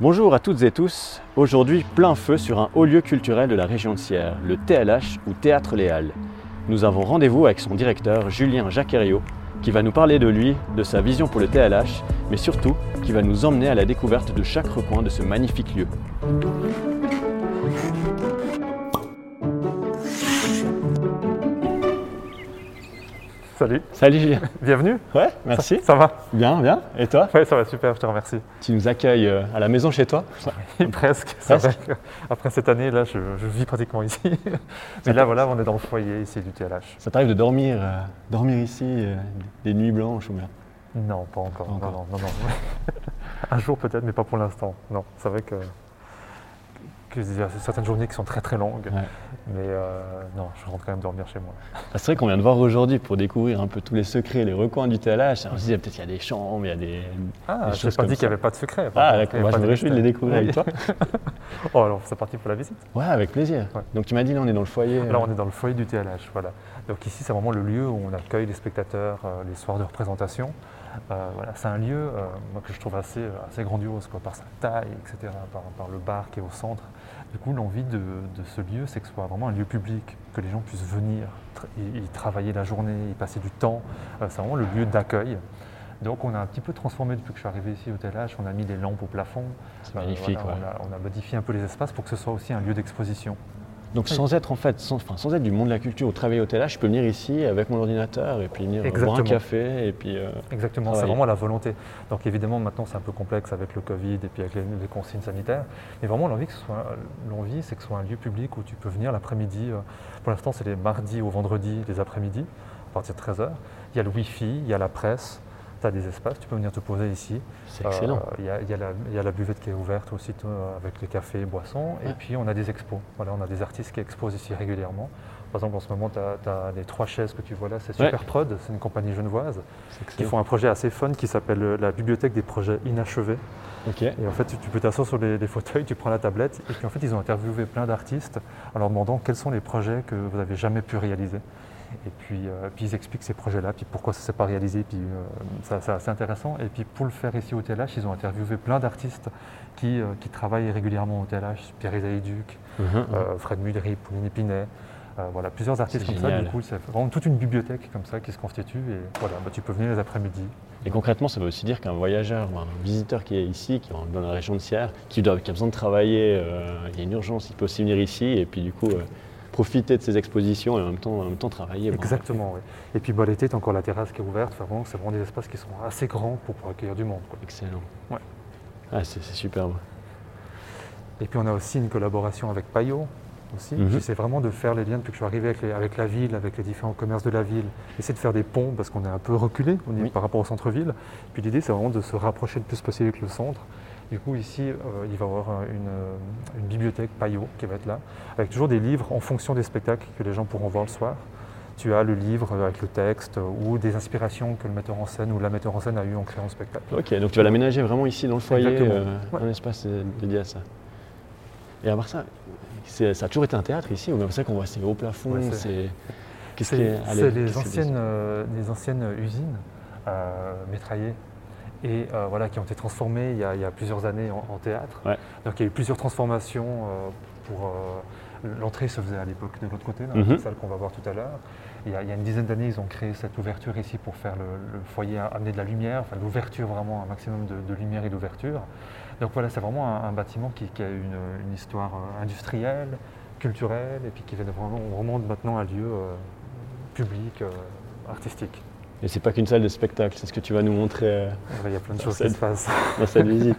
Bonjour à toutes et tous. Aujourd'hui, plein feu sur un haut lieu culturel de la région de Sierre, le TLH ou Théâtre Léal. Nous avons rendez-vous avec son directeur, Julien Jacquerio, qui va nous parler de lui, de sa vision pour le TLH, mais surtout qui va nous emmener à la découverte de chaque recoin de ce magnifique lieu. Salut, Salut bienvenue. Ouais, merci. Ça va Bien, bien. Et toi Ouais, ça va super, je te remercie. Tu nous accueilles euh, à la maison chez toi Presque. Après cette année, là, je, je vis pratiquement ici. Mais là, voilà, on est dans le foyer ici du TLH. Ça t'arrive de dormir, euh, dormir ici euh, des nuits blanches ou bien? Non, pas encore. Pas encore. Non, non, non, non. Un jour peut-être, mais pas pour l'instant. Non, c'est vrai que il y a certaines journées qui sont très très longues. Ouais. Mais euh, non, je rentre quand même dormir chez moi. Ah, C'est vrai qu'on vient de voir aujourd'hui pour découvrir un peu tous les secrets, les recoins du TLH. On se dit peut-être qu'il y a des chambres, il y a des. Ah, Des je n'ai pas dit qu'il n'y avait pas de secret. Ah, d'accord. Moi, je me réjouis de les découvrir avec toi. oh, alors c'est parti pour la visite. Ouais, avec plaisir. Ouais. Donc tu m'as dit là, on est dans le foyer. euh, Là, on est dans le foyer du TLH, voilà. Donc ici, c'est vraiment le lieu où on accueille les spectateurs, euh, les soirs de représentation. Euh, voilà, c'est un lieu euh, moi, que je trouve assez, euh, assez grandiose, quoi, par sa taille, etc., par, par le bar qui est au centre. Du coup, l'envie de, de ce lieu, c'est que ce soit vraiment un lieu public, que les gens puissent venir, y, y travailler la journée, y passer du temps. Euh, c'est vraiment le lieu d'accueil. Donc, on a un petit peu transformé depuis que je suis arrivé ici au TLH. On a mis des lampes au plafond. C'est Euh, magnifique. voilà, ouais. on, a, on a modifié un peu les espaces pour que ce soit aussi un lieu d'exposition. Donc sans être en fait, sans, enfin, sans être du monde de la culture ou travailler au TLH, je peux venir ici avec mon ordinateur et puis venir boire un café et puis. euh, Exactement, c'est vraiment la volonté. Donc évidemment maintenant c'est un peu complexe avec le Covid et puis avec les, les consignes sanitaires, mais vraiment l'envie que ce soit, l'envie c'est que ce soit un lieu public où tu peux venir l'après-midi. euh, Pour l'instant c'est les mardis au vendredi, les après-midi, à partir de 13h. Il y a le Wi-Fi, il y a la presse, tu as des espaces, tu peux venir te poser ici. C'est excellent. Euh, Il y, a- y la- il y a la buvette qui est ouverte aussi avec les cafés et boissons. Et puis on a des expos. Voilà, on a des artistes qui exposent ici régulièrement. Par exemple, en ce moment, tu as, les trois chaises que tu vois là, c'est Ouais. Super Prod, c'est une compagnie genevoise qui font un projet assez fun qui s'appelle euh, la bibliothèque des projets inachevés. Et en fait, tu, tu peux t'asseoir sur les, les fauteuils, tu prends la tablette, et puis en fait, ils ont interviewé plein d'artistes en leur demandant quels sont les projets que vous n'avez jamais pu réaliser. Et puis, euh, puis ils expliquent ces projets-là, puis pourquoi ça ne s'est pas réalisé, puis euh, ça- c'est intéressant. Et puis pour le faire ici au TLH, ils ont interviewé plein d'artistes qui, euh, qui travaillent régulièrement au TLH, Pierre-Isaïe Duc, Mhm, euh, Fred Mulry, Pauline Pinet, voilà, plusieurs artistes comme ça. Du coup, c'est vraiment toute une bibliothèque comme ça qui se constitue, et voilà, bah, tu peux venir les après-midi, Et concrètement, ça veut aussi dire qu'un voyageur, ou un visiteur qui est ici, qui est dans la région de Sierre, qui, doit, qui a besoin de travailler, il y a une urgence, il peut aussi venir ici et puis du coup profiter de ces expositions et en même temps, en même temps travailler. Exactement, oui. Et puis bah, l'été, tu as encore la terrasse qui est ouverte. Enfin, vraiment, c'est vraiment des espaces qui sont assez grands pour pouvoir accueillir du monde. quoi. Excellent. Ouais. Ah, c'est c'est superbe. Et puis on a aussi une collaboration avec Payot. Aussi. Mhm. J'essaie vraiment de faire les liens depuis que je suis arrivé avec, les- avec la ville, avec les différents commerces de la ville. Essayer de faire des ponts parce qu'on est un peu reculé Oui. par rapport au centre-ville. Puis l'idée, c'est vraiment de se rapprocher le plus possible avec le centre. Du coup, ici, euh, il va y avoir euh, une, une bibliothèque Payot qui va être là, avec toujours des livres en fonction des spectacles que les gens pourront voir le soir. Tu as le livre avec le texte ou des inspirations que le metteur en scène ou la metteur en scène a eu en créant le spectacle. Ok, donc tu vas l'aménager vraiment ici dans le foyer, euh, Ouais. un espace euh, dédié à ça. Et à part ça, ça a toujours été un théâtre ici, ou même ça qu'on voit ces hauts plafonds, Ouais, c'est- c'est. C'est les anciennes, euh, les anciennes usines euh, métraillées et euh, voilà, qui ont été transformées il y a, il y a plusieurs années en, en théâtre. Ouais. Donc il y a eu plusieurs transformations euh, pour euh, l'entrée se faisait à l'époque de l'autre côté, dans Mhm. la salle qu'on va voir tout à l'heure. Il, y a- il y a une dizaine d'années, ils ont créé cette ouverture ici pour faire le, le foyer, amener de la lumière, enfin l'ouverture vraiment, un maximum de, de lumière et d'ouverture. Donc voilà, c'est vraiment un, un bâtiment qui, qui a une, une histoire industrielle, culturelle, et puis qui vraiment, vraiment maintenant un lieu public, artistique. Et c'est pas qu'une salle de spectacle, c'est ce que tu vas nous montrer euh, Il y a plein de choses cette- qui se passent. dans cette visite.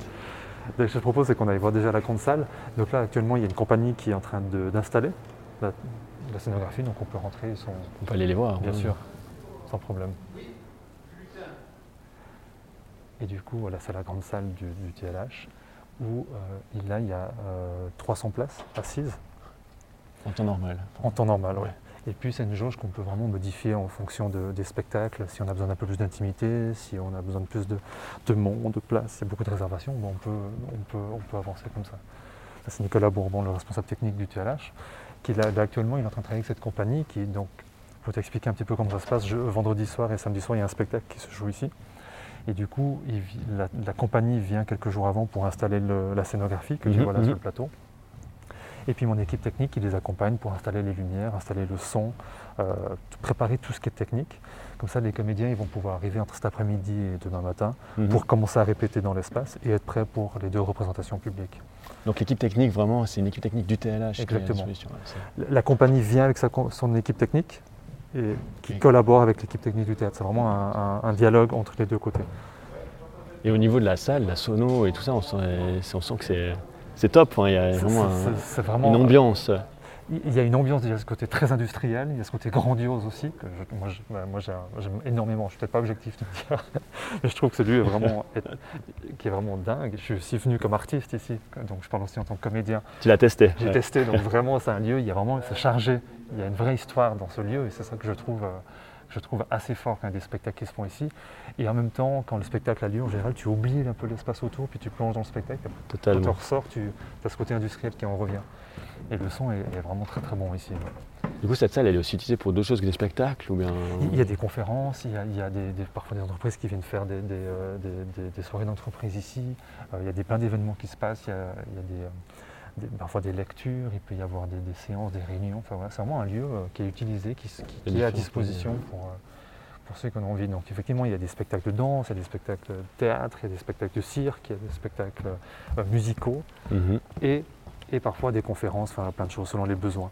Donc, ce que je propose, c'est qu'on aille voir déjà la grande salle. Donc là, actuellement, il y a une compagnie qui est en train d'installer la, la scénographie, donc on peut rentrer, On peut aller les voir. bien sûr, sans problème. Et du coup, voilà, c'est la grande salle du, du TLH, où euh, là, il y a euh, 300 places assises, En temps normal. en temps normal. Ouais. Et puis c'est une jauge qu'on peut vraiment modifier en fonction de- des spectacles, si on a besoin d'un peu plus d'intimité, si on a besoin de plus de, de monde, de place, il y a beaucoup de réservations, on, peut, on, peut, on peut avancer comme ça. Ça, c'est Nicolas Bourbon, le responsable technique du TLH, qui là, là, actuellement il est en train de travailler avec cette compagnie qui donc, pour t'expliquer un petit peu comment ça se passe, je- vendredi soir et samedi soir il y a un spectacle qui se joue ici. Et du coup, il la, la compagnie vient quelques jours avant pour installer le- la scénographie que tu Mhm, vois là mhm. sur le plateau. Et puis mon équipe technique qui les accompagne pour installer les lumières, installer le son, euh, préparer tout ce qui est technique. Comme ça, les comédiens ils vont pouvoir arriver entre cet après-midi et demain matin Mhm. pour commencer à répéter dans l'espace et être prêts pour les deux représentations publiques. Donc l'équipe technique, vraiment, c'est une équipe technique du TLH. qui Exactement. c'est- La- La compagnie vient avec sa son équipe technique et qui collabore avec l'équipe technique du théâtre. C'est vraiment un, un- un dialogue entre les deux côtés. Et au niveau de la salle, la sono et tout ça, on sent, on sent que c'est, c'est top. hein, Il y a vraiment c'est- un- c'est- c'est vraiment une ambiance. Il y a une ambiance, il y a ce côté très industriel, il y a ce côté grandiose aussi, que je- moi, je- bah, moi, j'aime énormément. Je ne suis peut-être pas objectif de le dire, mais je trouve que celui est vraiment, est- qui est vraiment dingue. Je suis aussi venu comme artiste ici, donc je parle aussi en tant que comédien. Tu l'as testé. J'ai ouais. testé, donc vraiment c'est un lieu, il y a vraiment, c'est chargé, il y a une vraie histoire dans ce lieu et c'est ça que je trouve, euh, je trouve assez fort quand il y a des spectacles qui se font ici. Et en même temps, quand le spectacle a lieu, en général, tu oublies un peu l'espace autour, puis tu plonges dans le spectacle. Quand tu Totalement. ressors, tu as ce côté industriel qui en revient. Et le son est, est vraiment très très bon ici. Du coup, cette salle, elle est aussi utilisée pour d'autres choses que des spectacles ou bien... Il y a des conférences, il y a, il y a des, des- parfois des entreprises qui viennent faire des, des, euh, soirées d'entreprise ici. Euh, il y a des, plein d'événements qui se passent, il y a, il y a des, euh, des- parfois des lectures, il peut y avoir des, des séances, des réunions. Enfin, voilà, c'est vraiment un lieu euh, qui est utilisé, qui, est à disposition pour, euh, pour ceux qui en ont envie. Donc effectivement, il y a des spectacles de danse, il y a des spectacles de théâtre, il y a des spectacles de cirque, il y a des spectacles euh, musicaux Mhm. et, et parfois des conférences, enfin plein de choses selon les besoins.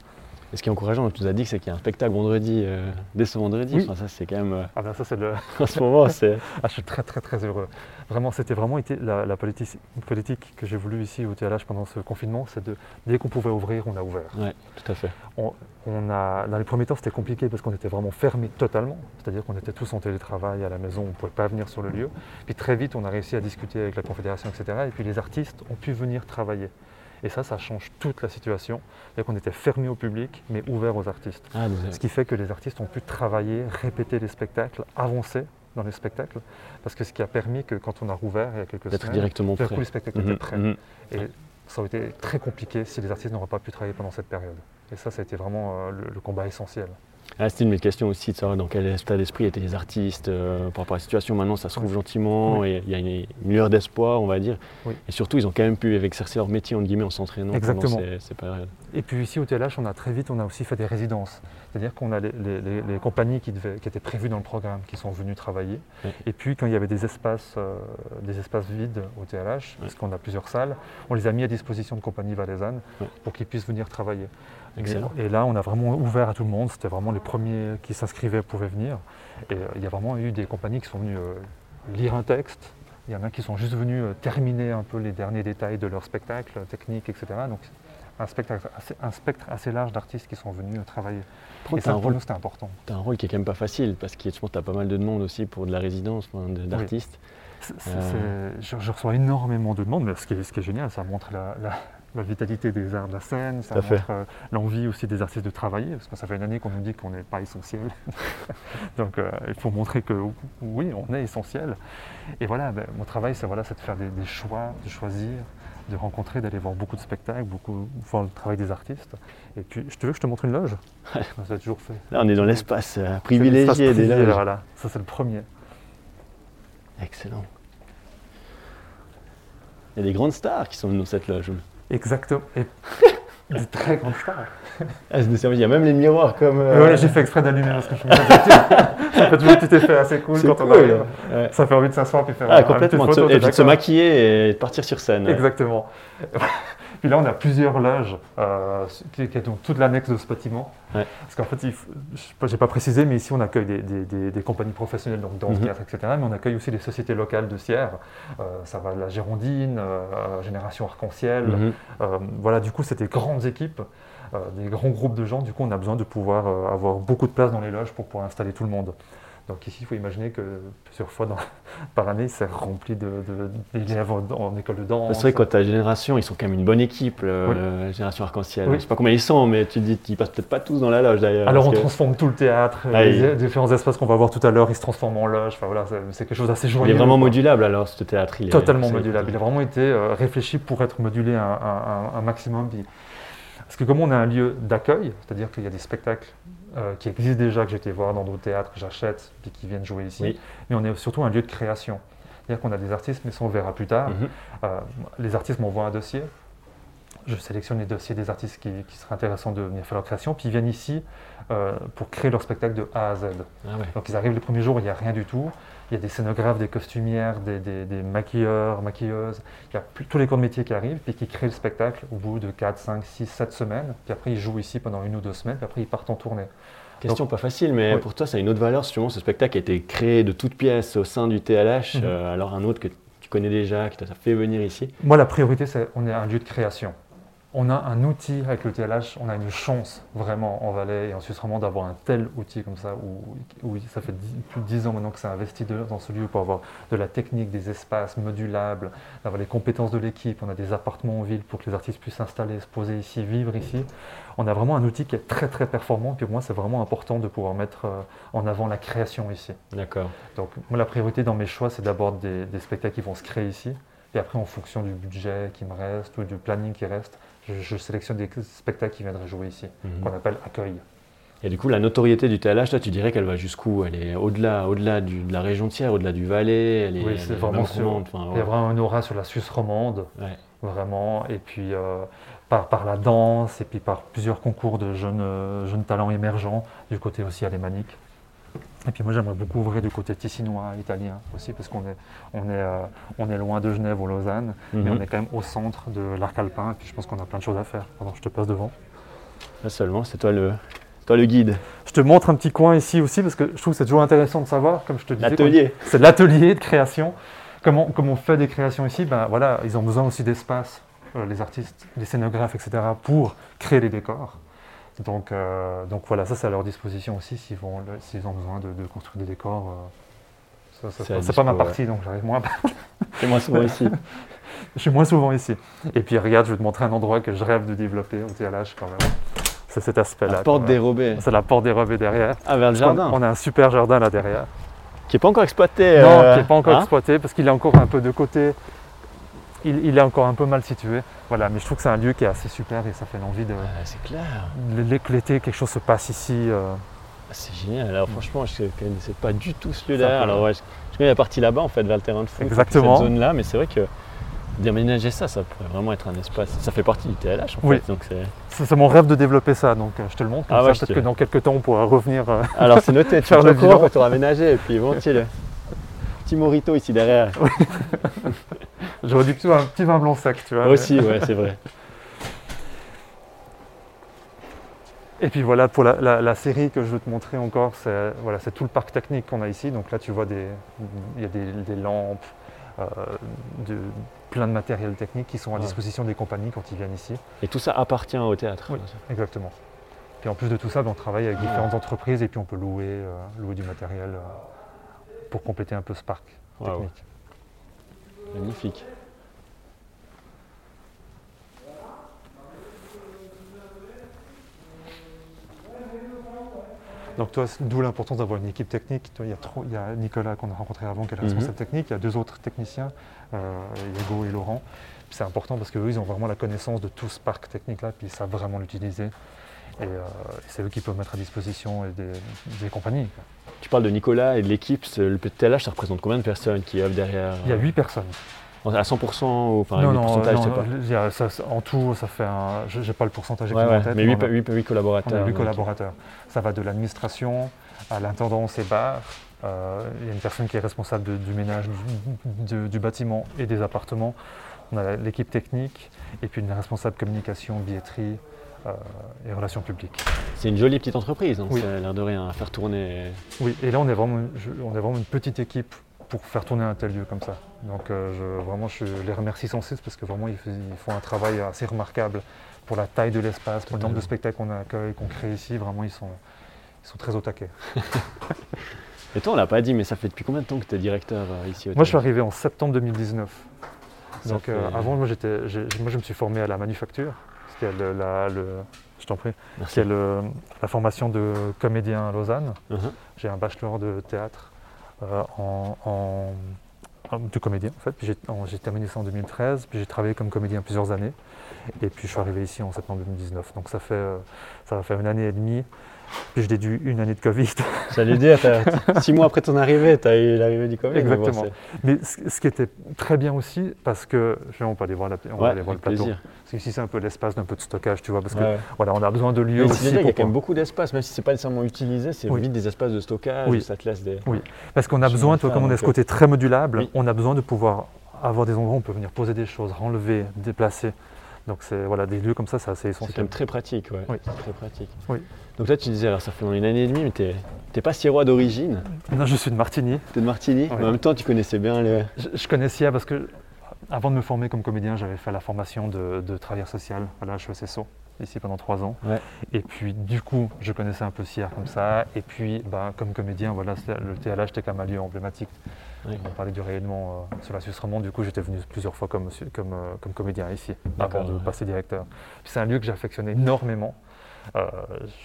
Et ce qui est encourageant, tu nous as dit c'est qu'il y a un spectacle vendredi, euh, dès ce vendredi. Oui. Enfin, ça, c'est quand même... euh, Ah ben ça c'est le, en ce moment, c'est... Ah, je suis très très très heureux. Vraiment, c'était vraiment été la, la politique, politique que j'ai voulu ici au TLH pendant ce confinement, c'est de dès qu'on pouvait ouvrir, on a ouvert. Ouais, tout à fait. On, on a, dans les premiers temps, c'était compliqué parce qu'on était vraiment fermé totalement, c'est-à-dire qu'on était tous en télétravail à la maison, on ne pouvait pas venir sur le lieu. Puis très vite, on a réussi à discuter avec la confédération, etc. Et puis les artistes ont pu venir travailler. Et ça, ça change toute la situation. C'est-à-dire qu'on était fermé au public, mais ouvert aux artistes. Ah, Ce qui fait que les artistes ont pu travailler, répéter les spectacles, avancer dans les spectacles, parce que ce qui a permis que quand on a rouvert il y a quelques semaines, directement prêt. coup les spectacles Mhm, étaient prêts. mhm. Et ça aurait été très compliqué si les artistes n'auraient pas pu travailler pendant cette période. Et ça, ça a été vraiment euh, le, le combat essentiel. Ah, C'était une de mes questions aussi, de savoir dans quel état d'esprit étaient les artistes euh, par rapport à la situation. Maintenant, ça se trouve gentiment, et il y a une, une lueur d'espoir, on va dire. Oui. Et surtout, ils ont quand même pu exercer leur métier, entre guillemets, en s'entraînant Exactement. pendant ces, ces périodes. Et puis ici au TLH, on a très vite, on a aussi fait des résidences. C'est-à-dire qu'on a les, les- les- les compagnies qui, devaient- qui étaient prévues dans le programme, qui sont venues travailler. Et puis quand il y avait des espaces, euh, des espaces vides au TLH, parce qu'on a plusieurs salles, on les a mis à disposition de compagnies valaisannes pour qu'ils puissent venir travailler. Excellent. Et, et là, on a vraiment ouvert à tout le monde. C'était vraiment les premiers qui s'inscrivaient pouvaient venir. Et euh, il y a vraiment eu des compagnies qui sont venues euh, lire un texte. Il y en a qui sont juste venus euh, terminer un peu les derniers détails de leur spectacle, technique, etc. Donc un spectre assez, un spectre assez large d'artistes qui sont venus travailler. Et tu ça, as, un pour rôle- nous, c'était important. t'as un rôle qui est quand même pas facile, parce que je pense que tu as pas mal de demandes aussi pour de la résidence, d'artistes. Euh. je, je reçois énormément de demandes, mais ce qui est, ce qui est génial, ça montre la, la- la vitalité des arts de la scène, ça montre euh, l'envie aussi des artistes de travailler, parce que ça fait une année qu'on nous dit qu'on n'est pas essentiel. Donc euh, il faut montrer que oui, on est essentiel. Et voilà, ben, mon travail, c'est voilà, de faire des, des choix, de choisir, de rencontrer, d'aller voir beaucoup de spectacles, beaucoup voir le travail des artistes. Et puis, je te veux que je te montre une loge Ça a toujours fait. Là, on est dans l'espace euh, privilégié des loges. Voilà, ça c'est le premier. Excellent. Il y a des grandes stars qui sont dans cette loge. Exactement. Et des très grandes stars. Ah, c'est- il y a même les miroirs comme. euh, Ouais, j'ai fait exprès d'allumer parce que je me ça fait toujours un petit effet assez cool quand on cool. arrive. Ouais. Ça fait envie de s'asseoir puis faire Ah, un- une petite complètement. de photo, se- t'es et puis de se maquiller et de partir sur scène. ouais. Exactement. Puis là, on a plusieurs loges euh, qui, qui sont toute l'annexe de ce bâtiment. Ouais. Parce qu'en fait, je n'ai pas précisé, mais ici, on accueille des, des- des- des compagnies professionnelles, donc danse, Mhm. théâtre, etc. Mais on accueille aussi des sociétés locales de Sierre. Euh, ça va de la Girondine, euh, Génération Arc-en-Ciel. Mhm. Voilà, du coup, c'est des grandes équipes, des grands groupes de gens. Du coup, on a besoin de pouvoir avoir beaucoup de place dans les loges pour pouvoir installer tout le monde. Donc ici, il faut imaginer que plusieurs fois dans- par année, c'est rempli de- de- d'élèves en, en école de danse. C'est vrai que ta génération, ils sont quand même une bonne équipe, le- Oui. la génération arc-en-ciel. Oui. Je sais pas combien ils sont, mais tu dis qu'ils passent peut-être pas tous dans la loge d'ailleurs. Alors on que transforme tout le théâtre, Ah, les différents espaces qu'on va voir tout à l'heure, ils se transforment en loge. Enfin voilà, c'est- quelque chose d'assez joyeux. il est vraiment quoi. modulable alors ce théâtre. Il est- Totalement modulable. Il a vraiment été euh, réfléchi pour être modulé un, un- un- un maximum. Puis- Parce que comme on a un lieu d'accueil, c'est-à-dire qu'il y a des spectacles euh, qui existent déjà, que j'ai été voir dans d'autres théâtres, que j'achète, puis qui viennent jouer ici, Oui. mais on est surtout un lieu de création. C'est-à-dire qu'on a des artistes, mais ça on verra plus tard. Mhm. Euh, les artistes m'envoient un dossier. Je sélectionne les dossiers des artistes qui, qui seraient intéressants de venir faire leur création, puis ils viennent ici euh, pour créer leur spectacle de A à Z. Ah ouais. Donc ils arrivent les premiers jours, il n'y a rien du tout. Il y a des scénographes, des costumières, des, des- des maquilleurs, maquilleuses. Il y a plus- tous les corps de métier qui arrivent, puis qui créent le spectacle au bout de 4, 5, 6, 7 semaines. Puis après, ils jouent ici pendant une ou deux semaines, puis après, ils partent en tournée. Question pas facile, mais Oui. pour toi, ça a une autre valeur. Sûrement, ce spectacle a été créé de toutes pièces au sein du TLH, Mhm. euh, alors un autre que tu connais déjà, qui t'a fait venir ici. Moi, la priorité, c'est on est un lieu de création. On a un outil avec le TLH, on a une chance vraiment en Valais et en Suisse romande d'avoir un tel outil comme ça où, où ça fait plus de 10 ans maintenant que c'est investi de- dans ce lieu pour avoir de la technique, des espaces modulables, d'avoir les compétences de l'équipe. On a des appartements en ville pour que les artistes puissent s'installer, se poser ici, vivre ici. On a vraiment un outil qui est très très performant. Puis pour moi, c'est vraiment important de pouvoir mettre euh, en avant la création ici. D'accord. Donc, moi, la priorité dans mes choix, c'est d'abord des, des spectacles qui vont se créer ici. Et après, en fonction du budget qui me reste ou du planning qui reste, je, je sélectionne des spectacles qui viendraient jouer ici, Mhm. qu'on appelle accueil. Et du coup, la notoriété du TLH, toi, tu dirais qu'elle va jusqu'où? Elle est au-delà, au-delà de la région tiers, au-delà du Valais. Elle est, Oui, c'est est vraiment sur- Il y a vraiment une aura sur la Suisse romande, Ouais. vraiment. Et puis, euh, par, par la danse, et puis par plusieurs concours de jeunes, euh, jeunes talents émergents, du côté aussi alémanique. Et puis moi, j'aimerais beaucoup ouvrir du côté ticinois, italien aussi, parce qu'on est, on est, euh, on est loin de Genève ou Lausanne. mais Mhm. on est quand même au centre de l'arc alpin, et puis je pense qu'on a plein de choses à faire. Pardon, je te passe devant. Pas seulement, c'est toi le, toi le guide. Je te montre un petit coin ici aussi, parce que je trouve que c'est toujours intéressant de savoir, comme je te disais. L'atelier. C'est l'atelier de création. Comment, comment on fait des créations ici? Ben, voilà, Ils ont besoin aussi d'espace, euh, les artistes, les scénographes, etc., pour créer les décors. Donc, euh, donc voilà, ça c'est à leur disposition aussi s'ils vont- s'ils ont besoin de, de construire des décors. euh, ça- ça- C'est pas ma ouais. partie, donc j'arrive moins à C'est moi souvent ici. Je suis moins souvent ici. Et puis regarde, je vais te montrer un endroit que je rêve de développer au TLH quand même. C'est cet aspect-là. La porte dérobée. C'est la porte dérobée derrière. Ah, vers le jardin. On a un super jardin là derrière. Qui n'est pas encore exploité. Non, euh, qui n'est pas encore hein? exploité parce qu'il est encore un peu de côté. Il, il est encore un peu mal situé. Voilà, mais je trouve que c'est un lieu qui est assez super et ça fait envie de. Ah, c'est clair. l- que L'été, quelque chose se passe ici. euh, Ah, C'est génial. Alors franchement, je ne connaissais pas du tout ce lieu Ça derrière. fait- Alors ouais, je, je connais la partie là-bas en fait, vers le terrain de foot. Exactement. Cette zone-là, mais c'est vrai que d'aménager ça, ça pourrait vraiment être un espace. Ça fait partie du TLH en Oui. fait. Donc c'est... Mon rêve de développer ça, donc euh, je te le montre. Comme Ah ça, ouais, peut-être te- que dans quelques temps, on pourra revenir. euh, Alors c'est noté, tu Faire le bilan. quand auras aménagé. Et puis volontiers le petit morito ici derrière. J'aurais dû plutôt un petit vin blanc sec, tu vois. mais- Aussi, ouais, c'est vrai. Et puis voilà, pour la, la- la série que je veux te montrer encore, c'est voilà, tout le parc technique qu'on a ici. Donc là, tu vois, il y a des, des lampes, euh, de, plein de matériel technique qui sont à Ouais. disposition des compagnies quand ils viennent ici. Et tout ça appartient au théâtre. Oui. Exactement. Puis en plus de tout ça, ben, on travaille avec différentes entreprises et puis on peut louer, euh, louer du matériel euh, pour compléter un peu ce parc Waouh. technique. Magnifique. Donc toi, d'où l'importance d'avoir une équipe technique. Toi, il, y a trop- il y a Nicolas qu'on a rencontré avant qui est Mhm. responsable technique, il y a deux autres techniciens, euh, Hugo et Laurent. C'est important parce qu'eux, ils ont vraiment la connaissance de tout ce parc technique-là, puis ils savent vraiment l'utiliser. Et euh, c'est eux qui peuvent mettre à disposition et des, des compagnies. quoi. Tu parles de Nicolas et de l'équipe. Le TLH, ça représente combien de personnes qui œuvrent derrière Il y a huit personnes. À 100% ou enfin, non, non, pourcentages, non, je sais pas. il y a- ça- ça- en tout, ça fait un. Je n'ai pas le pourcentage Ouais, ouais, en tête, mais mais 8, on a- collaborateurs. On a huit donc. collaborateurs. Ça va de l'administration à l'intendance et bar. Euh, il y a une personne qui est responsable de- du ménage du, de- du bâtiment et des appartements. On a l'équipe technique et puis une responsable communication, billetterie euh, et relations publiques. C'est une jolie petite entreprise, hein, Oui. ça a l'air de rien à faire tourner. Oui, et là on est vraiment, je- on est vraiment une petite équipe pour faire tourner un tel lieu comme ça. Donc euh, je, vraiment je les remercie sans cesse parce que vraiment ils, font un travail assez remarquable pour la taille de l'espace, pour le nombre de spectacles qu'on accueille, qu'on crée ici. Vraiment ils sont, ils sont très au taquet. Et toi, on l'a pas dit, mais ça fait depuis combien de temps que tu es directeur euh, ici au Moi, je suis arrivé en septembre 2019. Ça Donc, euh, avant, moi, j'étais, j'ai- moi, je me suis formé à la manufacture, qui le, la, le- je t'en prie, Merci. qui est le- la formation de comédien à Lausanne. Mhm. J'ai un bachelor de théâtre euh, en, en- en- de comédien, en fait. Puis j'ai, en- j'ai terminé ça en 2013, puis j'ai travaillé comme comédien plusieurs années. Et puis, je suis arrivé ici en septembre 2019. Donc, ça fait, euh, ça va faire une année et demie. Puis je déduis une année de Covid. J'allais dire, six mois après ton arrivée, tu as eu l'arrivée du Covid. mais bon, Exactement. Mais ce, ce qui était très bien aussi, parce que je vais on peut aller voir, la, on c'est- va aller voir le plateau. plaisir. Parce qu'ici c'est un peu l'espace d'un peu de stockage, tu vois, parce que Ouais, voilà, on a besoin de lieux aussi. il y a pour quand même beaucoup d'espace, même si c'est pas nécessairement utilisé, c'est Oui. vite des espaces de stockage, Oui. ça te laisse des. Parce qu'on a besoin, tu vois, comme on a ce côté très modulable, oui. on a besoin de pouvoir avoir des endroits où on peut venir poser des choses, renlever, déplacer. Donc c'est voilà, des lieux comme ça, c'est assez C'est quand essentiel. même très pratique, ouais. Oui. Très pratique. Oui. Donc là, tu disais, alors ça fait une année et demie, mais t'es t'es pas sirois d'origine, Non, je suis de Martigny. t'es de Martigny, Oui. mais en même temps, tu connaissais bien les. Je, je connais SIA parce que avant de me former comme comédien, j'avais fait la formation de, de travailleur social à la HESSO, ici pendant trois ans. Ouais. Et puis du coup, je connaissais un peu SIA comme ça. Et puis, ben, comme comédien, voilà, le TLH était quand même un lieu emblématique. On parlait du rayonnement euh, sur la Suisse romande. Du coup, j'étais venu plusieurs fois comme, comme, euh, comme comédien ici, avant de ouais. passer directeur. C'est un lieu que j'affectionne énormément. Euh,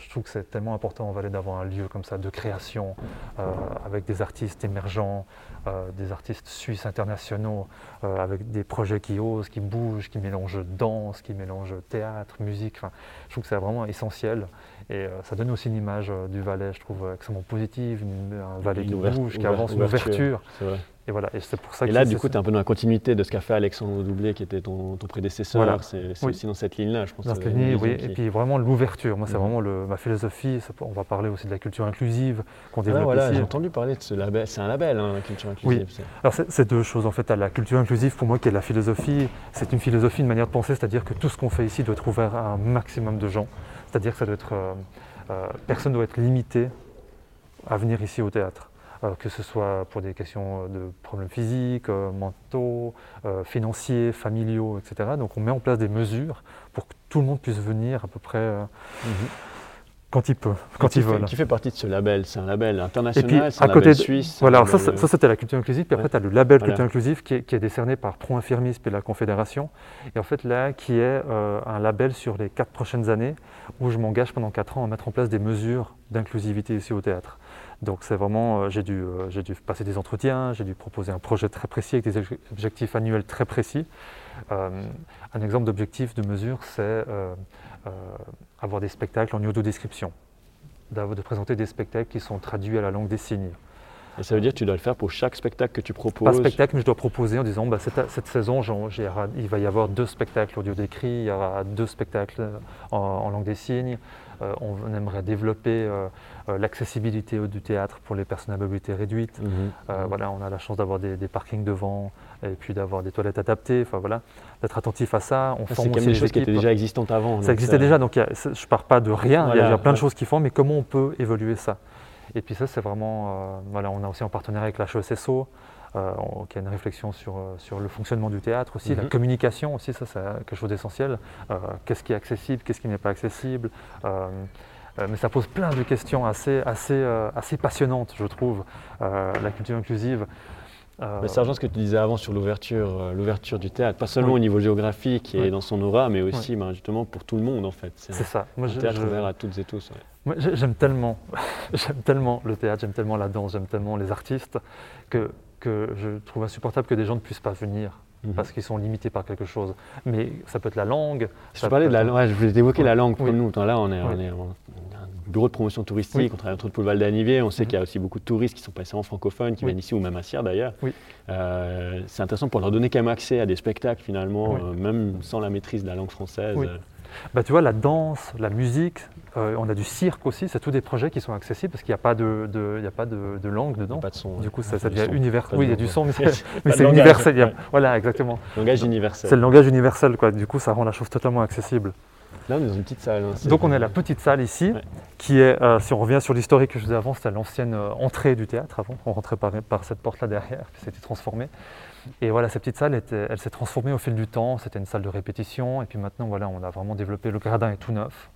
je trouve que c'est tellement important en Valais d'avoir un lieu comme ça de création, euh, avec des artistes émergents, euh, des artistes suisses internationaux, avec des projets qui osent, qui bougent, qui mélangent danse, qui mélangent théâtre, musique. Enfin, je trouve que c'est vraiment essentiel. Et euh, ça donne aussi une image euh, du Valais, je trouve, euh, extrêmement positive, une- un Valais qui bouge, qui avance, une ouverture. Et voilà, et c'est pour ça Et que là, du coup, tu es un peu dans la continuité de ce qu'a fait Alexandre Doublé, qui était ton, ton prédécesseur. Voilà. C'est Oui. aussi dans cette ligne-là, je pense. Dans cette lignée, une oui, et puis vraiment l'ouverture. Moi, c'est Mhm. vraiment le- ma philosophie. On va parler aussi de la culture inclusive qu'on Ah, développe voilà, ici. j'ai entendu parler de ce label. C'est un label, hein, la culture inclusive. c'est- Alors, c'est c'est deux choses en fait. à La culture inclusive, pour moi, qui est la philosophie, c'est une philosophie, une manière de penser, c'est-à-dire que tout ce qu'on fait ici doit être ouvert à un maximum de gens. C'est-à-dire que euh, euh, personne doit être limité à venir ici au théâtre. Euh, que ce soit pour des questions de problèmes physiques, mentaux, financiers, familiaux, etc. Donc on met en place des mesures pour que tout le monde puisse venir à peu près Mhm. Quand il peut, quand il veut. qui fait partie de ce label C'est un label Et puis, international, c'est un à côté label de- suisse. Voilà, alors ça, label- ça, ça, c'était la culture inclusive, puis Ouais. après tu as le label Voilà. culture inclusive qui est, qui est décerné par Pro Infirmisme et la Confédération, et en fait là qui est euh, un label sur les quatre prochaines années où je m'engage pendant quatre ans à mettre en place des mesures d'inclusivité ici au théâtre. Donc c'est vraiment, euh, j'ai dû, euh, j'ai dû passer des entretiens, j'ai dû proposer un projet très précis avec des obje- objectifs annuels très précis. Un exemple d'objectif de mesure, c'est avoir des spectacles en audio-description, de présenter des spectacles qui sont traduits à la langue des signes. Et ça veut dire que tu dois le faire pour chaque spectacle que tu Pas proposes. spectacle, mais je dois proposer en disant bah, cette, cette saison, il va y avoir deux spectacles audio décrits, il y aura deux spectacles en, en langue des signes. Euh, on, aimerait développer euh, euh, l'accessibilité du théâtre pour les personnes à mobilité réduite. Mhm. Euh, voilà, on a la chance d'avoir des, des parkings devant et puis d'avoir des toilettes adaptées. Enfin voilà, d'être attentif à ça. On C'est forme aussi des choses qui étaient déjà existantes avant. Ça existait déjà, donc a- je ne pars pas de rien, il y a- y, plein de choses qui font, mais comment on peut évoluer ça? Et puis ça, c'est vraiment, euh, voilà, on a aussi en partenariat avec la HESSO, euh, qui a une réflexion sur, euh, sur le fonctionnement du théâtre aussi, la Mhm. communication aussi, ça c'est quelque chose d'essentiel. Euh, qu'est-ce qui est accessible, qu'est-ce qui n'est pas accessible mais ça pose plein de questions assez, assez, assez passionnantes, je trouve, la culture inclusive. Euh, Mais rejoint ce que tu disais avant sur l'ouverture, euh, l'ouverture du théâtre, pas seulement Oui. au niveau géographique et Oui. dans son aura, mais aussi ben, justement pour tout le monde en fait. C'est c'est ça. Moi, un je- théâtre je- ouvert à toutes et tous. ouais. Moi, j'ai- j'aime tellement, j'aime tellement le théâtre, j'aime tellement la danse, j'aime tellement les artistes que, que je trouve insupportable que des gens ne puissent pas venir Mhm. parce qu'ils sont limités par quelque chose. Mais ça peut être la langue. Je parlais de la langue, je voulais évoquer la langue comme nous. Là, on est, on est bureau de promotion touristique, Oui. on travaille entre autres pour le Val d'Anivier, on sait Mhm. qu'il y a aussi beaucoup de touristes qui sont pas nécessairement francophones, qui Oui. viennent ici ou même à Sierre d'ailleurs. Oui. Euh, c'est intéressant pour leur donner quand même accès à des spectacles finalement, euh, même sans la maîtrise de la langue française. Euh, Bah, tu vois, la danse, la musique, euh, on a du cirque aussi, c'est tous des projets qui sont accessibles parce qu'il n'y a pas de, de- il y a pas de, de langue dedans. Pas de son. Du coup, ça, ouais. ça Du devient universel. Oui, il y a du son, mais c'est, universel. ouais. Voilà, exactement. Langage universel. C'est le langage universel, quoi. Du coup, ça rend la chose totalement accessible. Là, on est dans une petite salle. hein, Donc on est à la petite salle ici, Ouais. qui est, euh, si on revient sur l'historique que je disais avant, c'était l'ancienne euh, entrée du théâtre avant. On rentrait par, par cette porte-là derrière, puis c'était transformé. Et voilà, cette petite salle, était- elle s'est transformée au fil du temps. C'était une salle de répétition. Et puis maintenant, voilà, on a vraiment développé. Le gradin est tout neuf.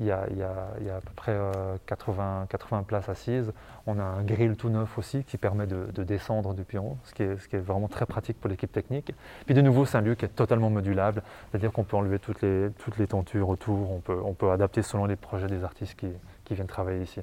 Il y a, il y a- il y a à peu près euh, 80, 80 places assises. On a un grill tout neuf aussi qui permet de, de descendre depuis en haut, ce qui, est, ce qui est vraiment très pratique pour l'équipe technique. Puis de nouveau, c'est un lieu qui est totalement modulable, c'est-à-dire qu'on peut enlever toutes les, toutes les tentures autour, on peut, on peut adapter selon les projets des artistes qui, qui viennent travailler ici.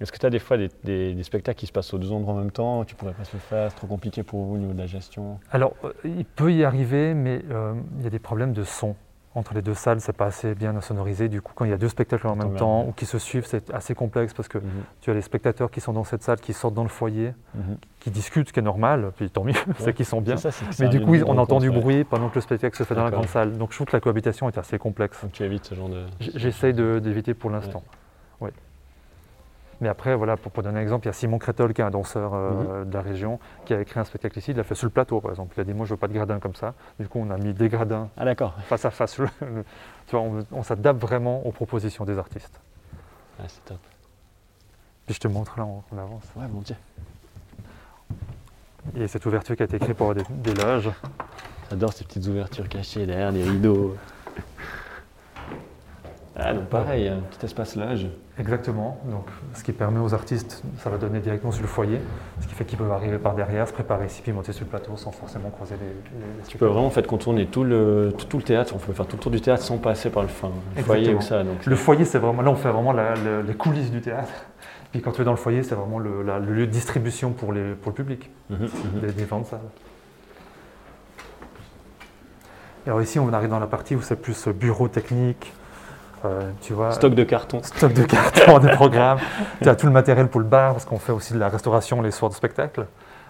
Est-ce que tu as des fois des, des- des spectacles qui se passent aux deux endroits en même temps Tu pourrais pas se le faire, c'est trop compliqué pour vous au niveau de la gestion? Alors, euh, il peut y arriver, mais euh, il y a des problèmes de son. Entre les deux salles, c'est pas assez bien sonorisé. Du coup, quand il y a deux spectacles en même temps ou qui se suivent, c'est assez complexe parce que Mhm. tu as les spectateurs qui sont dans cette salle, qui sortent dans le foyer, Mhm. qui discutent, ce qui est normal, puis tant mieux, c'est qu'ils sont bien. Ça, Mais du coup, on entend du bruit pendant que le spectacle se fait dans la grande salle. Donc je trouve que la cohabitation est assez complexe. Donc tu évites ce genre de. J'essaye d'éviter pour l'instant. Oui. Mais après, voilà, pour, pour donner un exemple, il y a Simon Crétol, qui est un danseur euh, Mhm. de la région, qui a écrit un spectacle ici. Il l'a fait sur le plateau, par exemple. Il a dit Moi, je veux pas de gradins comme ça. Du coup, on a mis des gradins Ah face à face. Le- le- tu vois, on, on s'adapte vraiment aux propositions des artistes. Ah, c'est top. Puis je te montre là, on, on avance. Ouais, mon dieu. Et cette ouverture qui a été créée pour des, des loges. J'adore ces petites ouvertures cachées derrière des rideaux. Ah, donc pareil, un petit espace loge. Exactement. Donc, ce qui permet aux artistes, ça va donner directement sur le foyer, ce qui fait qu'ils peuvent arriver par derrière, se préparer ici, puis monter sur le plateau sans forcément croiser les. Tu peux vraiment en fait contourner tout le, tout, tout le théâtre. On peut faire tout le tour du théâtre sans passer par le, fin, le foyer ou ça. Donc Le foyer, c'est vraiment là, on fait vraiment la- les coulisses du théâtre. Puis quand tu es dans le foyer, c'est vraiment le, la- le lieu de distribution pour, les, pour le public, Mhm, mhm. des, salles. Alors ici, on arrive dans la partie où c'est plus bureau technique, euh, tu vois. Stock de carton. stock de cartons, des programmes. Tu as tout le matériel pour le bar, parce qu'on fait aussi de la restauration les soirs de spectacle.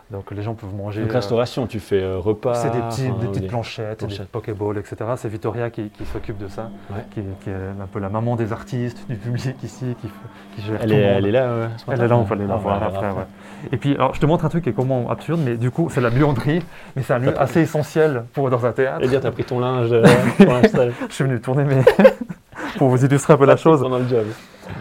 Donc les gens peuvent manger. Donc euh, restauration, tu fais euh, repas. c'est des, petits- enfin, des petites des- planchettes, des pokéballs, etc. C'est Vittoria qui, qui s'occupe de ça, Ouais. qui, qui est un peu la maman des artistes, du public ici, qui, gère Elle tout est, monde. elle est là ce Elle est là, on va aller la Ah, voir après. ouais. Et puis, alors, je te montre un truc qui est comment absurde, mais du coup, c'est la buanderie, mais c'est un lieu assez essentiel pour dans un théâtre. Et dire, t'as pris ton linge euh, pour Je suis venu tourner, mais pour vous illustrer un peu la chose.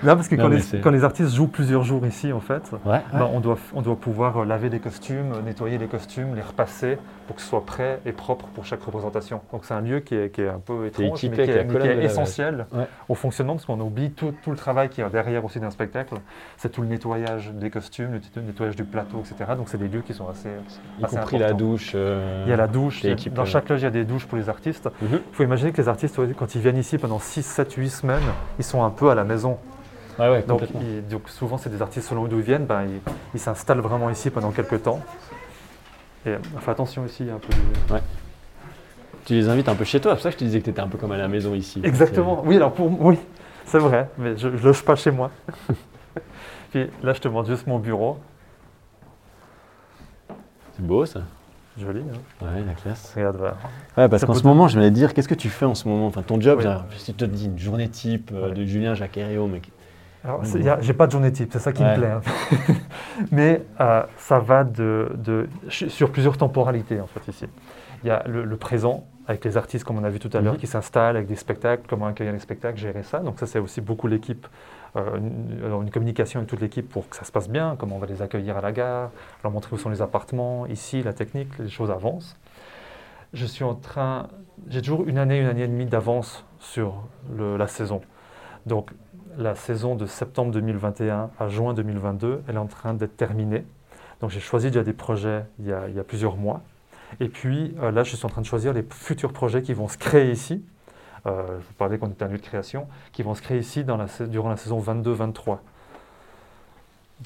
Là, parce que Non, quand les, c'est- quand les artistes jouent plusieurs jours ici, en fait, Ouais. ben, on, doit, on doit pouvoir euh, laver les costumes, euh, nettoyer les costumes, les repasser pour que ce soit prêt et propre pour chaque représentation. Donc c'est un lieu qui est, qui est un peu étrange, équipé mais qui est, qui essentiel Ouais. au fonctionnement, parce qu'on oublie tout, tout le travail qui est derrière aussi d'un spectacle. C'est tout le nettoyage des costumes, le nettoyage du plateau, etc. Donc c'est des lieux qui sont assez... Y assez compris la douche. euh, Il y a la douche, y a- dans chaque loge, il y a des douches pour les artistes. Mhm. Il faut imaginer que les artistes, quand ils viennent ici pendant 6, 7, 8 semaines, ils sont un peu à la maison. Ouais, ouais, Donc, complètement. ils- donc souvent, c'est des artistes selon d'où ils viennent, ben, ils s'installent vraiment ici pendant quelques temps. Et euh, fais attention ici, il y a un peu de... Tu les invites un peu chez toi, c'est pour ça que je te disais que tu étais un peu comme à la maison ici. Exactement, oui, alors pour oui, c'est vrai, mais je ne loge pas chez moi. Puis là, je te montre juste mon bureau. C'est beau ça. Joli, hein Ouais, la classe. Regarde, voilà. Ouais, parce qu'en ce moment, je vais dire, qu'est-ce que tu fais en ce moment? Enfin, ton job, genre, si tu te dis une journée type euh, Ouais. de Julien Jacquerio, mec. Alors, a- j'ai pas de journée type, c'est ça qui Ouais. me plaît. hein. Mais euh, ça va de, sur plusieurs temporalités en fait ici. Il y a le, le présent avec les artistes comme on a vu tout à l'heure Mhm. qui s'installent avec des spectacles, comment accueillir les spectacles, gérer ça. Donc ça c'est aussi beaucoup l'équipe, euh, une, communication avec toute l'équipe pour que ça se passe bien, comment on va les accueillir à la gare, leur montrer où sont les appartements, ici la technique, les choses avancent. Je suis en train, j'ai toujours une année, une année et demie d'avance sur le- la saison. Donc la saison de septembre 2021 à juin 2022, elle est en train d'être terminée. Donc j'ai choisi déjà des projets il y a, plusieurs mois. Et puis euh, là, je suis en train de choisir les futurs projets qui vont se créer ici. Euh, je vous parlais qu'on était un lieu de création, qui vont se créer ici durant la saison 22-23.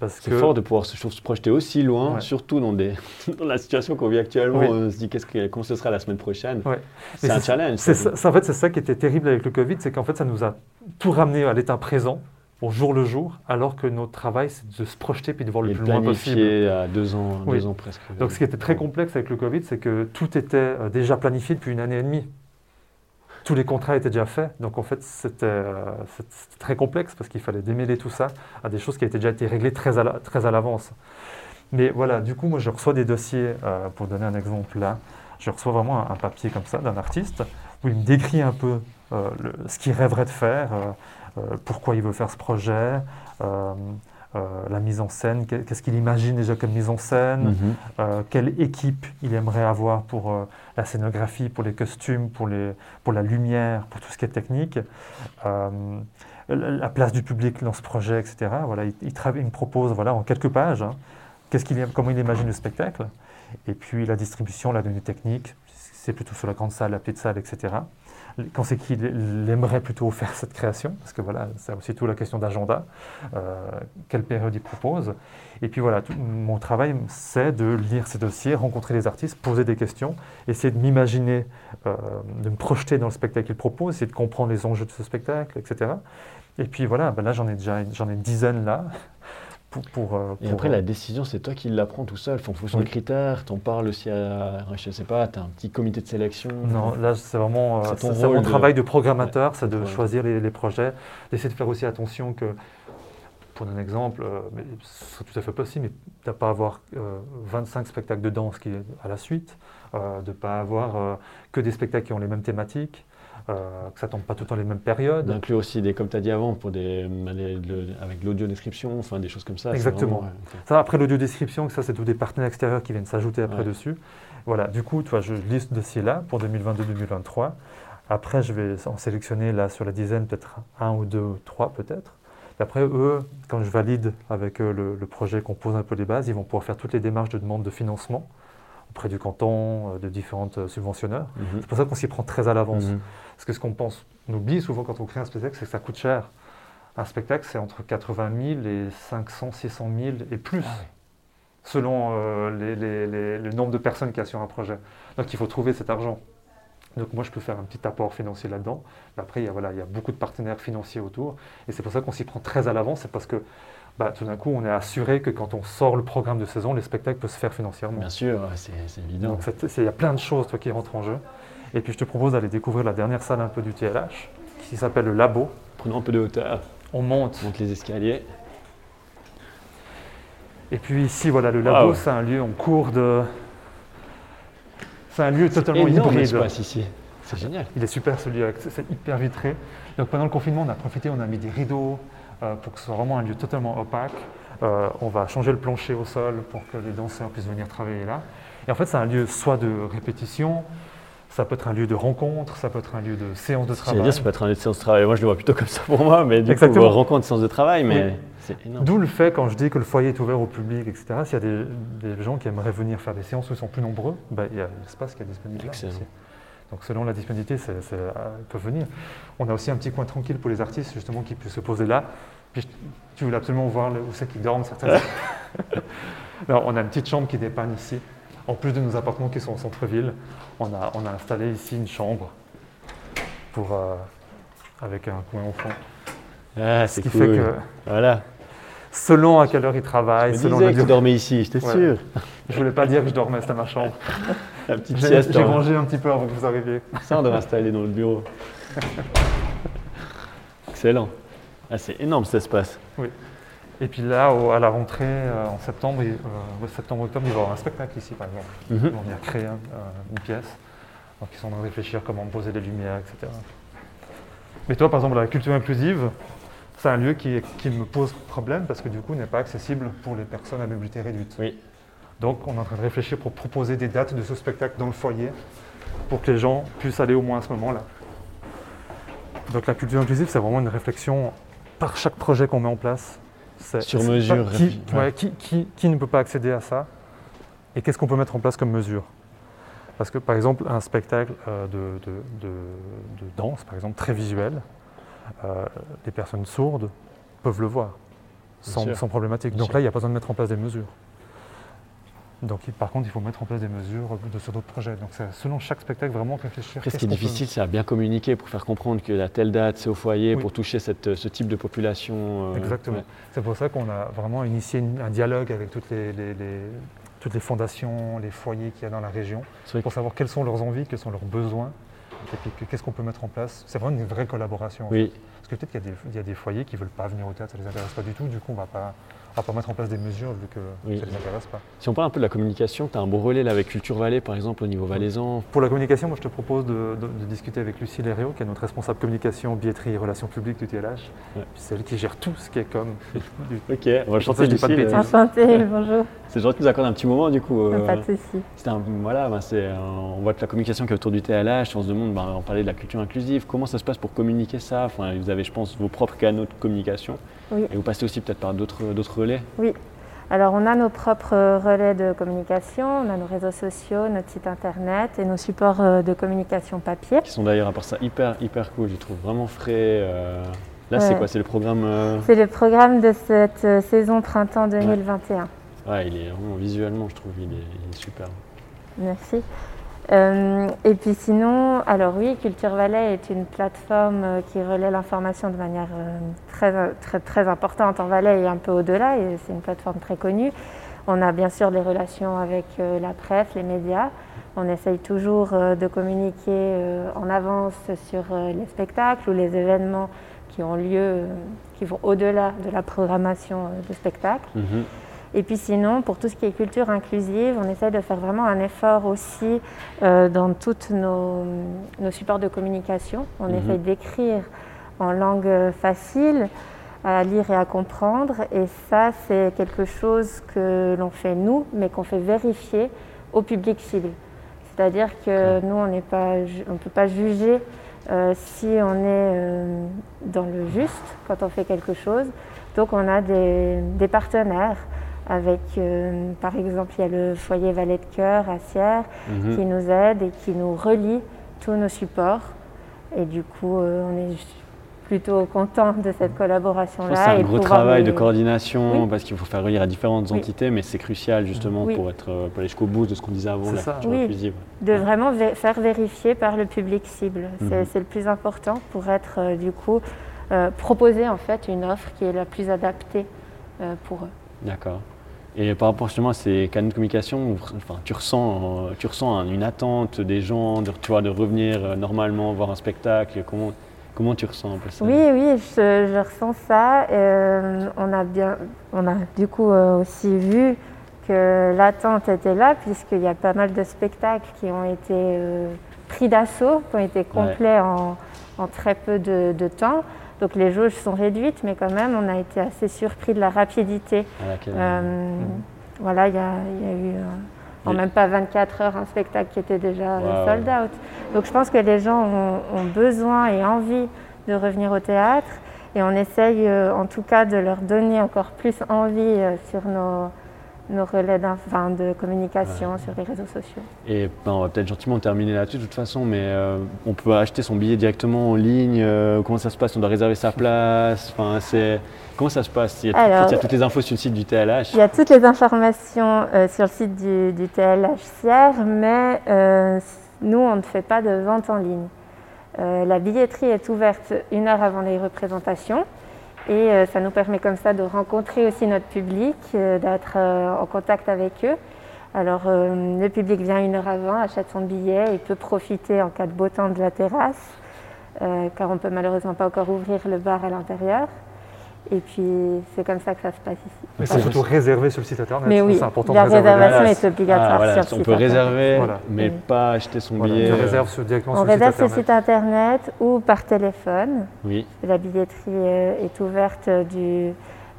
C'est fort de pouvoir se, se projeter aussi loin, Ouais. surtout dans, des, dans la situation qu'on vit actuellement. Oui. On se dit qu'est-ce que, comment ce sera la semaine prochaine? Ouais. C'est un challenge. Ça. ça, en fait, c'est ça qui était terrible avec le Covid, c'est qu'en fait, ça nous a tout ramené à l'état présent, au jour le jour, alors que notre travail, c'est de se projeter puis de voir le Et plus loin possible. à deux ans, Oui. deux ans presque. Donc, ce qui était très complexe avec le Covid, c'est que tout était euh, déjà planifié depuis une année et demie. Tous les contrats étaient déjà faits. Donc, en fait, c'était euh, c'était- très complexe parce qu'il fallait démêler tout ça à des choses qui avaient déjà été réglées très à l'avance. Mais voilà, du coup, moi, je reçois des dossiers, euh, pour donner un exemple là, je reçois vraiment un, papier comme ça d'un artiste où il me décrit un peu euh, ce qu'il rêverait de faire, pourquoi il veut faire ce projet, la mise en scène, qu'est- qu'est-ce qu'il imagine déjà comme mise en scène, Mhm. euh, quelle équipe il aimerait avoir pour euh, la scénographie, pour les costumes, pour, les, pour la lumière, pour tout ce qui est technique, euh, la la place du public dans ce projet, etc. Voilà, il, il, trava- il me propose voilà, en quelques pages hein, qu'est-ce qu'il comment il imagine le spectacle, et puis la distribution, la donnée technique, c'est plutôt sur la grande salle, la petite salle, etc. Quand c'est qu'il aimerait plutôt faire cette création, parce que voilà, c'est aussi tout la question d'agenda, euh, quelle période il propose. Et puis voilà, mon travail, c'est de lire ces dossiers, rencontrer les artistes, poser des questions, essayer de m'imaginer, euh, de me projeter dans le spectacle qu'il propose, essayer de comprendre les enjeux de ce spectacle, etc. Et puis voilà, ben là j'en ai déjà j'en ai une dizaine là. Pour, euh, et après, la décision, c'est toi qui la prends tout seul, en fonction des critères. Tu en parles aussi à, je sais pas, tu as un petit comité de sélection. Non, là, c'est vraiment euh, mon travail de programmateur, c'est de choisir les, les projets, d'essayer de faire aussi attention que pour un exemple, euh, mais c'est tout à fait possible, mais de ne pas avoir 25 spectacles de danse qui, à la suite, de ne pas avoir que des spectacles qui ont les mêmes thématiques, euh, que ça tombe pas tout le temps les mêmes périodes. D'inclure aussi, des, comme tu as dit avant, pour des, avec l'audio-description, enfin des choses comme ça. Exactement. ça, après l'audio-description, ça c'est tous des partenaires extérieurs qui viennent s'ajouter après dessus. Voilà, du coup, toi, je lis ce dossier-là pour 2022-2023. Après, je vais en sélectionner là sur la dizaine, peut-être un ou deux, trois peut-être. Et après, eux, quand je valide avec eux le, le projet, qu'on pose un peu les bases, ils vont pouvoir faire toutes les démarches de demande de financement auprès du canton, euh, de différents euh, subventionneurs. Mhm. C'est pour ça qu'on s'y prend très à l'avance. Mhm. Parce que ce qu'on pense, on oublie souvent quand on crée un spectacle, c'est que ça coûte cher. Un spectacle, c'est entre 80 000 et 500, 600 000 et plus, ah selon euh, le nombre de personnes qui assurent un projet. Donc il faut trouver cet argent. Donc moi, je peux faire un petit apport financier là-dedans. Mais après, il y, a, voilà, il y a beaucoup de partenaires financiers autour. Et c'est pour ça qu'on s'y prend très à l'avance. C'est parce que bah, tout d'un coup, on est assuré que quand on sort le programme de saison, les spectacles peuvent se faire financièrement. Bien sûr, c'est évident. Donc il y a plein de choses toi, qui rentrent en jeu. Et puis je te propose d'aller découvrir la dernière salle un peu du TLH, qui s'appelle le Labo. Prenons un peu de hauteur. On monte. On monte les escaliers. Et puis ici, voilà, le Labo, c'est un lieu en cours de... C'est un lieu totalement hybride. ici. C'est génial. Il est super ce lieu, c'est hyper vitré. Donc pendant le confinement, on a profité, on a mis des rideaux, euh, pour que ce soit vraiment un lieu totalement opaque. Euh, on va changer le plancher au sol pour que les danseurs puissent venir travailler là. Et en fait, c'est un lieu soit de répétition, ça peut être un lieu de rencontre, ça peut être un lieu de séance de travail. dire, ça peut être un lieu de séance de travail. Moi, je le vois plutôt comme ça pour moi, mais du Exactement. coup, rencontre, séance de travail, mais c'est énorme. D'où le fait, quand je dis que le foyer est ouvert au public, etc., s'il y a des, gens qui aimeraient venir faire des séances où ils sont plus nombreux, ben, il y a l'espace qui est disponible là. Donc selon la disponibilité, ça euh, peut venir. On a aussi un petit coin tranquille pour les artistes, justement, qui peuvent se poser là. Puis, tu voulais absolument voir où c'est qu'ils dorment, certains. Alors, on a une petite chambre qui dépanne ici. En plus de nos appartements qui sont au centre-ville, on a, on a installé ici une chambre pour, euh, avec un coin au fond. Ah, Ce qui fait que, voilà. selon à quelle heure ils travaillent, je selon disais que tu dormais ici, j'étais sûr. Je voulais pas dire que je dormais, c'était ma chambre. La petite sieste. J'ai mangé hein. un petit peu avant que vous arriviez. Ça, on doit installer dans le bureau. Excellent. Ah, c'est énorme cet espace. Oui. Et puis là, à la rentrée, euh, en septembre, euh, septembre-octobre, il va y avoir un spectacle ici, par exemple. Mhm. Vont venir créer une pièce. Donc ils sont en train de réfléchir comment poser les lumières, etc. Mais toi, par exemple, la culture inclusive, c'est un lieu qui, qui, me pose problème parce que du coup, n'est pas accessible pour les personnes à mobilité réduite. Oui. Donc on est en train de réfléchir pour proposer des dates de ce spectacle dans le foyer pour que les gens puissent aller au moins à ce moment-là. Donc la culture inclusive, c'est vraiment une réflexion par chaque projet qu'on met en place. Sur mesure. Qui, ne peut pas accéder à ça Et qu'est-ce qu'on peut mettre en place comme mesure? Parce que par exemple, un spectacle euh, de, danse, par exemple, très visuel, euh, les personnes sourdes peuvent le voir sans, problématique. Donc là, il n'y a pas besoin de mettre en place des mesures. Donc, par contre, il faut mettre en place des mesures de, sur d'autres projets. Donc, c'est selon chaque spectacle vraiment réfléchir. Après, ce qui est difficile, c'est à bien communiquer pour faire comprendre que la telle date, c'est au foyer, pour toucher cette, ce type de population. Euh, Exactement. C'est pour ça qu'on a vraiment initié un dialogue avec toutes les, toutes les fondations, les foyers qu'il y a dans la région, pour savoir quelles sont leurs envies, quels sont leurs besoins, et puis qu'est-ce qu'on peut mettre en place. C'est vraiment une vraie collaboration. Oui. Parce que peut-être qu'il y, y, a des foyers qui ne veulent pas venir au théâtre, ça ne les intéresse pas du tout, du coup on ne va pas à pas mettre en place des mesures vu que ça ne les intéresse pas. Si on parle un peu de la communication, tu as un beau relais là avec Culture Vallée par exemple au niveau valaisan. Pour la communication, moi je te propose de, discuter avec Lucie Léréo, qui est notre responsable communication, billetterie et relations publiques du TLH. C'est elle qui gère tout ce qui est comme. ok, on va chanter Lucie. Enchantée, bonjour. C'est gentil de nous accorder un petit moment du coup. pas de euh, souci. voilà, ben, on voit que la communication qui est autour du TLH, on se demande, ben, on parlait de la culture inclusive, comment ça se passe pour communiquer ça? Vous avez, je pense, vos propres canaux de communication. Et vous passez aussi peut-être par d'autres relais Oui. Alors on a nos propres relais de communication, on a nos réseaux sociaux, notre site internet et nos supports euh, de communication papier. Qui sont d'ailleurs à part ça hyper hyper cool, je trouve vraiment frais. Euh. Là c'est quoi? C'est le programme euh? C'est le programme de cette saison printemps 2021. Ouais. il est vraiment visuellement je trouve il est super. Merci. Euh, et puis sinon, alors oui, Culture Valais est une plateforme euh, qui relaie l'information de manière euh, très, très, très importante en Valais et un peu au-delà, et c'est une plateforme très connue. On a bien sûr des relations avec la presse, les médias. On essaye toujours de communiquer en avance sur les spectacles ou les événements qui ont lieu, qui vont au-delà de la programmation de spectacles. Mhm. Et puis sinon, pour tout ce qui est culture inclusive, on essaie de faire vraiment un effort aussi euh, dans tous nos, supports de communication. On mhm. essaie d'écrire en langue facile à lire et à comprendre. Et ça, c'est quelque chose que l'on fait nous, mais qu'on fait vérifier au public cible. C'est-à-dire que nous, on ne peut pas juger euh, si on est euh, dans le juste quand on fait quelque chose. Donc on a des partenaires avec, euh, par exemple, il y a le foyer Valet de Cœur à Sierre mhm. qui nous aide et qui nous relie tous nos supports. Et du coup, euh, on est plutôt content de cette collaboration-là. C'est un gros travail de coordination parce qu'il faut faire relire à différentes entités, mais c'est crucial justement pour, être, euh, pour aller jusqu'au bout de ce qu'on disait avant, la culture inclusive. De vraiment faire vérifier par le public cible. Mhm. C'est le plus important pour être du coup proposer en fait une offre qui est la plus adaptée pour eux. D'accord. Et par rapport justement à ces canaux de communication, enfin, tu ressens, tu ressens une attente des gens de, tu vois, de revenir euh, normalement voir un spectacle. Comment, comment tu ressens un peu ça? Oui, oui, je, ressens ça. Euh, on, a bien, on a du coup euh, aussi vu que l'attente était là, puisqu'il y a pas mal de spectacles qui ont été pris d'assaut, qui ont été complets en, en, très peu de, de temps. Donc les jauges sont réduites, mais quand même, on a été assez surpris de la rapidité. Euh, mmh. Voilà, il y, a eu euh, en même pas 24 heures un spectacle qui était déjà sold out. Donc je pense que les gens ont, besoin et envie de revenir au théâtre et on essaye euh, en tout cas de leur donner encore plus envie sur nos, nos relais de communication sur les réseaux sociaux. Et ben, on va peut-être gentiment terminer là-dessus de toute façon, mais euh, on peut acheter son billet directement en ligne. Euh, comment ça se passe? On doit réserver sa place. Enfin, comment ça se passe? Il y, a toutes les infos sur le site du TLH. Il y a toutes les informations euh, sur le site du, du TLH Sierre, mais nous on ne fait pas de vente en ligne. la billetterie est ouverte une heure avant les représentations. Et euh, ça nous permet comme ça de rencontrer aussi notre public, euh, d'être euh, en contact avec eux. Alors le public vient une heure avant, achète son billet et peut profiter en cas de beau temps de la terrasse, car on ne peut malheureusement pas encore ouvrir le bar à l'intérieur. Et puis, c'est comme ça que ça se passe ici. Mais c'est surtout réservé sur le site internet. Mais oui, c'est important la réservation est obligatoire ah, sur le On peut réserver, mais pas acheter son billet. On réserve sur, directement on sur réserve sur le site internet ou par téléphone. Oui. La billetterie euh, est ouverte du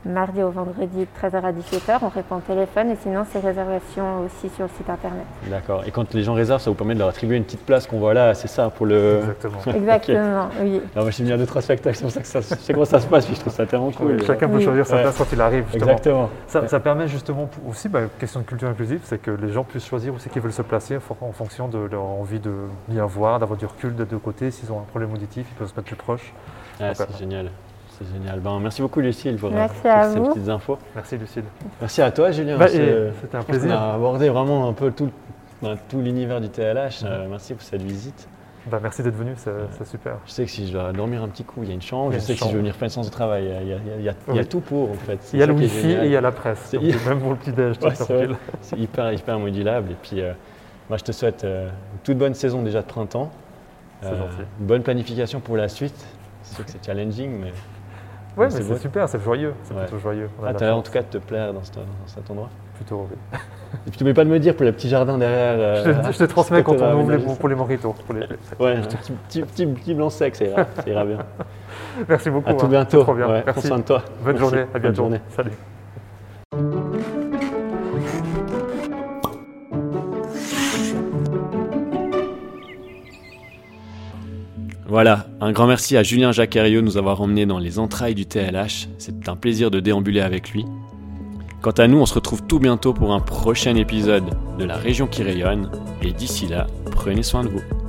mardi au vendredi de 13h à 17h. On répond au téléphone et sinon, c'est réservation aussi sur le site internet. D'accord. Et quand les gens réservent, ça vous permet de leur attribuer une petite place qu'on voit là, c'est ça pour le. Exactement. Exactement, oui. Alors, moi, j'ai mis à deux, trois spectacles, c'est pour ça que ça, je sais comment ça se passe, puis je trouve ça tellement cool. chacun peut choisir sa place quand il arrive. Justement. Exactement. Ça, permet justement aussi, bah, question de culture inclusive, c'est que les gens puissent choisir aussi qui veulent se placer en fonction de leur envie de bien voir, d'avoir du recul de deux côtés. S'ils ont un problème auditif, ils peuvent se mettre plus proche. Ah, c'est génial. C'est génial. Ben, merci beaucoup Lucille pour, merci ces petites infos. Merci Lucille. Merci à toi Julien. Bah, c'était un plaisir. On a abordé vraiment un peu tout, tout l'univers du TLH. Euh, merci pour cette visite. Bah, merci d'être venu, c'est super. Je sais que si je dois dormir un petit coup, il y a une chambre. Je sais que si je veux venir faire une séance de travail, il y a, il y a, il y a tout pour en fait. Il y a le wifi et il y a la presse. même pour le petit déj. c'est hyper, hyper modulable. Et puis, euh, moi, je te souhaite euh, une toute bonne saison déjà de printemps. Euh, une bonne planification pour la suite. C'est sûr que c'est challenging, mais oui, mais c'est super, c'est joyeux. C'est plutôt joyeux. Ah, l'air en tout cas de te plaire dans, cet endroit Plutôt, oui. Et puis tu ne pas de me dire pour le petit jardin derrière. je, te, euh, transmets quand on ouvre pour, pour, les moritos. Pour les... ouais, un petit, petit, petit, blanc sec, ça ira, ça ira bien. Merci beaucoup. À tout hein. bientôt. Trop bien. Merci. Prends soin de toi. Bonne journée. À bientôt. Bonne journée. Salut. Voilà, un grand merci à Julien Jacquerio de nous avoir emmenés dans les entrailles du TLH. C'est un plaisir de déambuler avec lui. Quant à nous, on se retrouve tout bientôt pour un prochain épisode de La Région qui rayonne. Et d'ici là, prenez soin de vous.